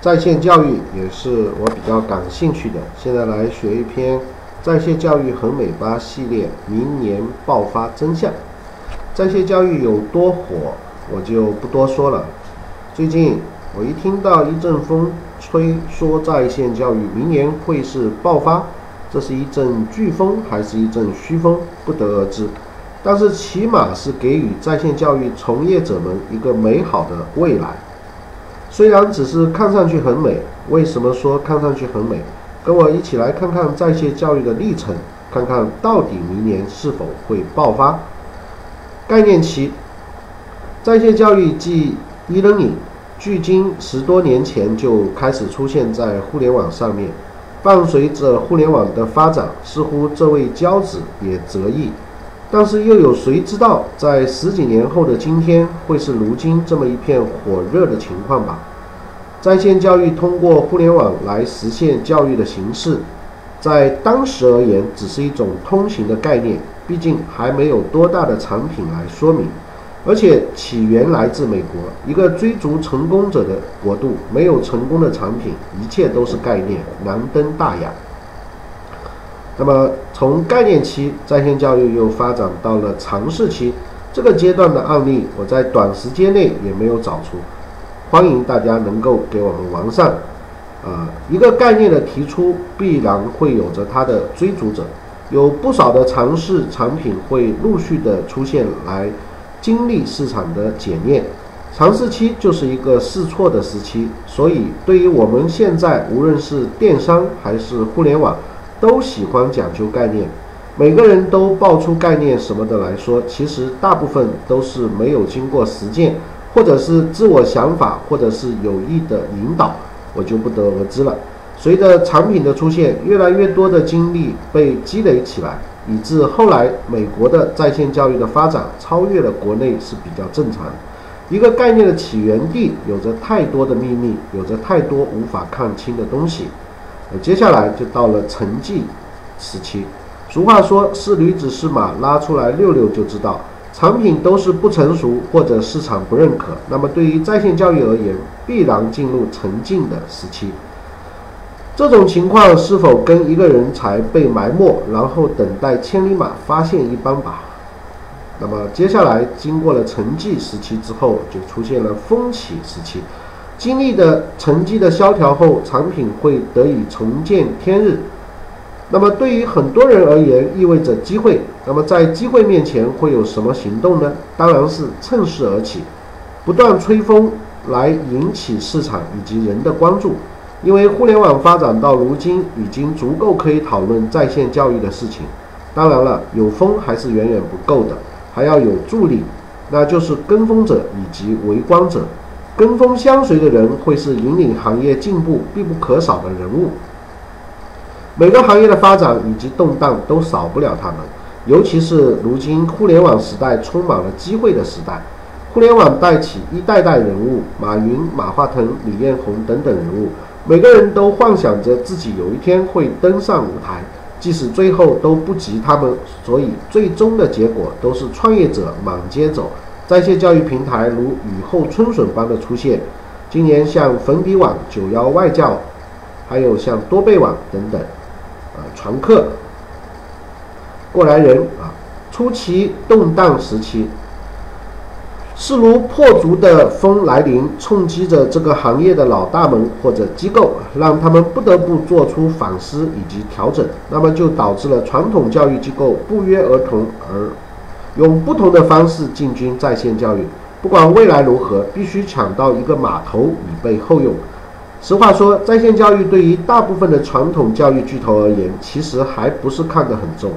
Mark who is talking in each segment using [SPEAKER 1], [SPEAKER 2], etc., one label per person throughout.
[SPEAKER 1] 在线教育也是我比较感兴趣的。现在来学一篇《在线教育很美吧》系列，明年爆发真相。在线教育有多火，我就不多说了。最近我一听到一阵风吹，说在线教育明年会是爆发，这是一阵飓风还是一阵虚风，不得而知。但是起码是给予在线教育从业者们一个美好的未来。虽然只是看上去很美，为什么说看上去很美？跟我一起来看看在线教育的历程，看看到底明年是否会爆发。概念期，在线教育即 e-learning，距今十多年前就开始出现在互联网上面。伴随着互联网的发展，似乎这位骄子也折翼。但是又有谁知道，在十几年后的今天，会是如今这么一片火热的情况吧？在线教育通过互联网来实现教育的形式，在当时而言，只是一种通行的概念，毕竟还没有多大的产品来说明。而且起源来自美国，一个追逐成功者的国度，没有成功的产品，一切都是概念，难登大雅。那么，从概念期在线教育又发展到了尝试期，这个阶段的案例，我在短时间内也没有找出。欢迎大家能够给我们完善。啊，一个概念的提出，必然会有着它的追逐者，有不少的尝试产品会陆续的出现来经历市场的检验。尝试期就是一个试错的时期，所以对于我们现在，无论是电商还是互联网。都喜欢讲究概念，每个人都爆出概念什么的来说，其实大部分都是没有经过实践，或者是自我想法，或者是有意的引导，我就不得而知了。随着产品的出现，越来越多的精力被积累起来，以致后来美国的在线教育的发展超越了国内是比较正常。一个概念的起源地有着太多的秘密，有着太多无法看清的东西。那接下来就到了沉寂时期。俗话说是驴子是马，拉出来溜溜就知道。产品都是不成熟或者市场不认可，那么对于在线教育而言，必然进入沉静的时期。这种情况是否跟一个人才被埋没，然后等待千里马发现一般吧？那么接下来经过了沉寂时期之后，就出现了风起时期。经历的沉寂的萧条后，产品会得以重见天日。那么对于很多人而言，意味着机会。那么在机会面前，会有什么行动呢？当然是趁势而起，不断吹风来引起市场以及人的关注。因为互联网发展到如今，已经足够可以讨论在线教育的事情。当然了，有风还是远远不够的，还要有助力，那就是跟风者以及围观者。跟风相随的人会是引领行业进步必不可少的人物。每个行业的发展以及动荡都少不了他们，尤其是如今互联网时代充满了机会的时代，互联网带起一代代人物，马云、马化腾、李彦宏等等人物，每个人都幻想着自己有一天会登上舞台，即使最后都不及他们，所以最终的结果都是创业者满街走。在线教育平台如雨后春笋般的出现，今年像粉笔网、九幺外教，还有像多贝网等等，常客、过来人啊，初期动荡时期，势如破竹的风来临，冲击着这个行业的老大们或者机构，让他们不得不做出反思以及调整，那么就导致了传统教育机构不约而同而。用不同的方式进军在线教育，不管未来如何，必须抢到一个码头以备后用。实话说，在线教育对于大部分的传统教育巨头而言，其实还不是看得很重。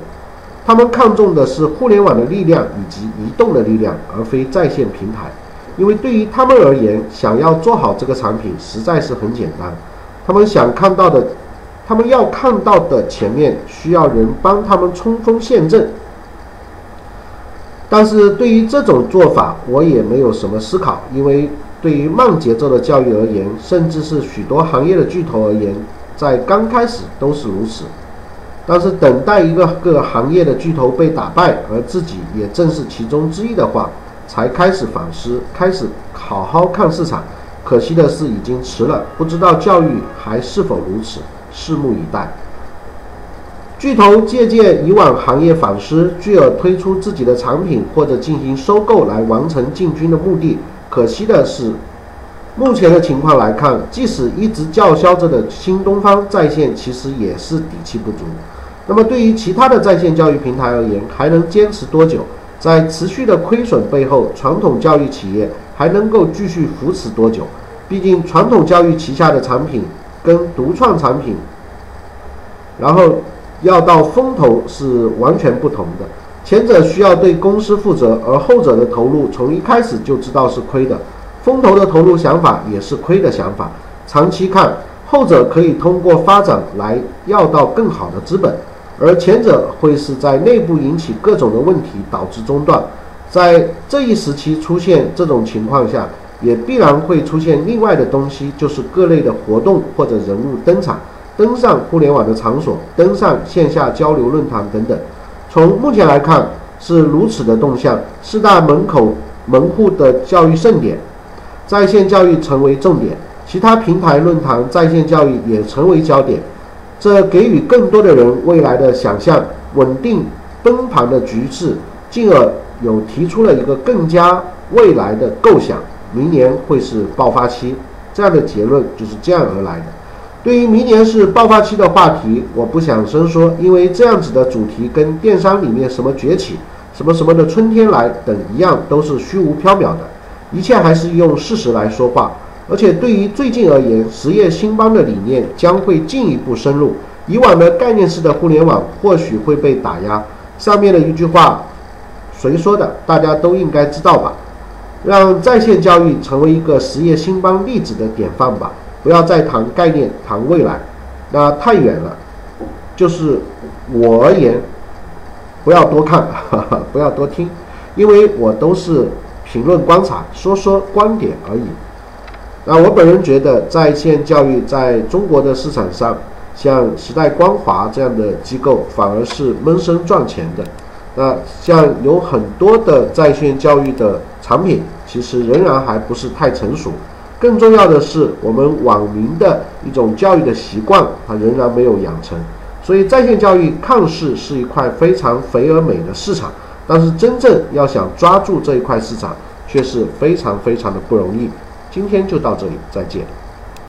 [SPEAKER 1] 他们看重的是互联网的力量以及移动的力量，而非在线平台。因为对于他们而言，想要做好这个产品实在是很简单。他们想看到的，他们要看到的前面需要人帮他们冲锋陷阵。但是对于这种做法，我也没有什么思考，因为对于慢节奏的教育而言，甚至是许多行业的巨头而言，在刚开始都是如此。但是等待一个个行业的巨头被打败，而自己也正是其中之一的话，才开始反思，开始好好看市场，可惜的是已经迟了，不知道教育还是否如此，拭目以待。巨头借鉴以往行业反思，继而推出自己的产品或者进行收购来完成进军的目的。可惜的是，目前的情况来看，即使一直叫嚣着的新东方在线，其实也是底气不足。那么对于其他的在线教育平台而言，还能坚持多久？在持续的亏损背后，传统教育企业还能够继续扶持多久？毕竟传统教育旗下的产品跟独创产品，然后要到风投是完全不同的。前者需要对公司负责，而后者的投入从一开始就知道是亏的。风投的投入想法也是亏的想法。长期看，后者可以通过发展来要到更好的资本。而前者会是在内部引起各种的问题，导致中断。在这一时期出现这种情况下，也必然会出现另外的东西，就是各类的活动或者人物登场，登上互联网的场所，登上线下交流论坛等等。从目前来看是如此的动向，四大门口门户的教育盛典，在线教育成为重点，其他平台论坛在线教育也成为焦点。这给予更多的人未来的想象，稳定崩盘的局势，进而有提出了一个更加未来的构想，明年会是爆发期，这样的结论就是这样而来的。对于明年是爆发期的话题，我不想深说，因为这样子的主题跟电商里面什么崛起、什么什么的春天来等一样，都是虚无缥缈的，一切还是用事实来说话。而且对于最近而言，实业兴邦的理念将会进一步深入。以往的概念式的互联网或许会被打压。上面的一句话，谁说的？大家都应该知道吧？让在线教育成为一个实业兴邦例子的典范吧。不要再谈概念，谈未来，那太远了。就是我而言，不要多看，不要多听，因为我都是评论观察，说说观点而已。那我本人觉得，在线教育在中国的市场上，像时代光华这样的机构反而是闷声赚钱的。那像有很多的在线教育的产品，其实仍然还不是太成熟。更重要的是，我们网民的一种教育的习惯，它仍然没有养成。所以，在线教育看似是一块非常肥而美的市场，但是真正要想抓住这一块市场，却是非常非常的不容易。今天就到这里，再见。